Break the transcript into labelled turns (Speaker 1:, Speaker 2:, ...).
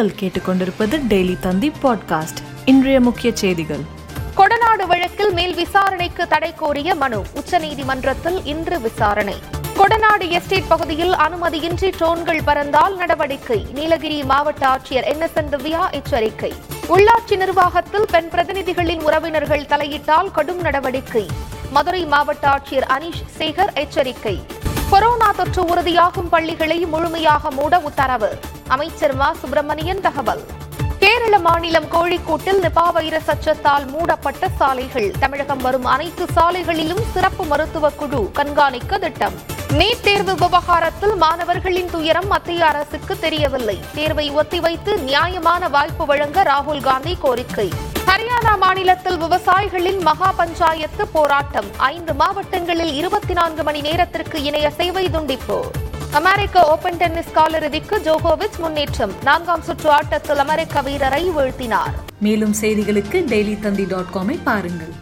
Speaker 1: நீங்கள் கேட்டுக்கொண்டிருப்பது டெய்லி தந்தி பாட்காஸ்ட். இன்றைய முக்கிய செய்திகள்.
Speaker 2: கொடநாடு வழக்கில் மேல் விசாரணைக்கு தடை கோரிய மனு உச்சநீதிமன்றத்தில் இன்று விசாரணை. கொடநாடு எஸ்டேட் பகுதியில் அனுமதியின்றி ட்ரோன்கள் பறந்தால் நடவடிக்கை. நீலகிரி மாவட்ட ஆட்சியர் என் எஸ் என் திவ்யா எச்சரிக்கை. உள்ளாட்சி நிர்வாகத்தில் பெண் பிரதிநிதிகளின் உறவினர்கள் தலையிட்டால் கடும் நடவடிக்கை. மதுரை மாவட்ட ஆட்சியர் அனீஷ் சேகர் எச்சரிக்கை. கொரோனா தொற்று உறுதியாகும் பள்ளிகளை முழுமையாக மூட உத்தரவு. அமைச்சர் மா சுப்பிரமணியன் தகவல். கேரள மாநிலம் கோழிக்கோட்டில் நிபா வைரஸ் அச்சத்தால் மூடப்பட்ட சாலைகள். தமிழகம் வரும் அனைத்து சாலைகளிலும் சிறப்பு மருத்துவ குழு கண்காணிக்க திட்டம். நீட் தேர்வு விவகாரத்தில் மாணவர்களின் துயரம் மத்திய அரசுக்கு தெரியவில்லை. தேர்வை ஒத்திவைத்து நியாயமான வாய்ப்பு வழங்க ராகுல் காந்தி கோரிக்கை. ஹரியானா மாநிலத்தில் விவசாயிகளின் மகா பஞ்சாயத்து போராட்டம். ஐந்து மாவட்டங்களில் இருபத்தி நான்கு மணி நேரத்திற்கு இணைய சேவை துண்டிப்பு. அமெரிக்க ஓபன் டென்னிஸ் காலிறுதிக்கு ஜோகோவிச் முன்னேற்றம். நான்காம் சுற்று ஆட்டத்தில் அமெரிக்க வீரரை வீழ்த்தினார்.
Speaker 1: மேலும் செய்திகளுக்கு டெய்லி தந்தி டாட் காமை பாருங்கள்.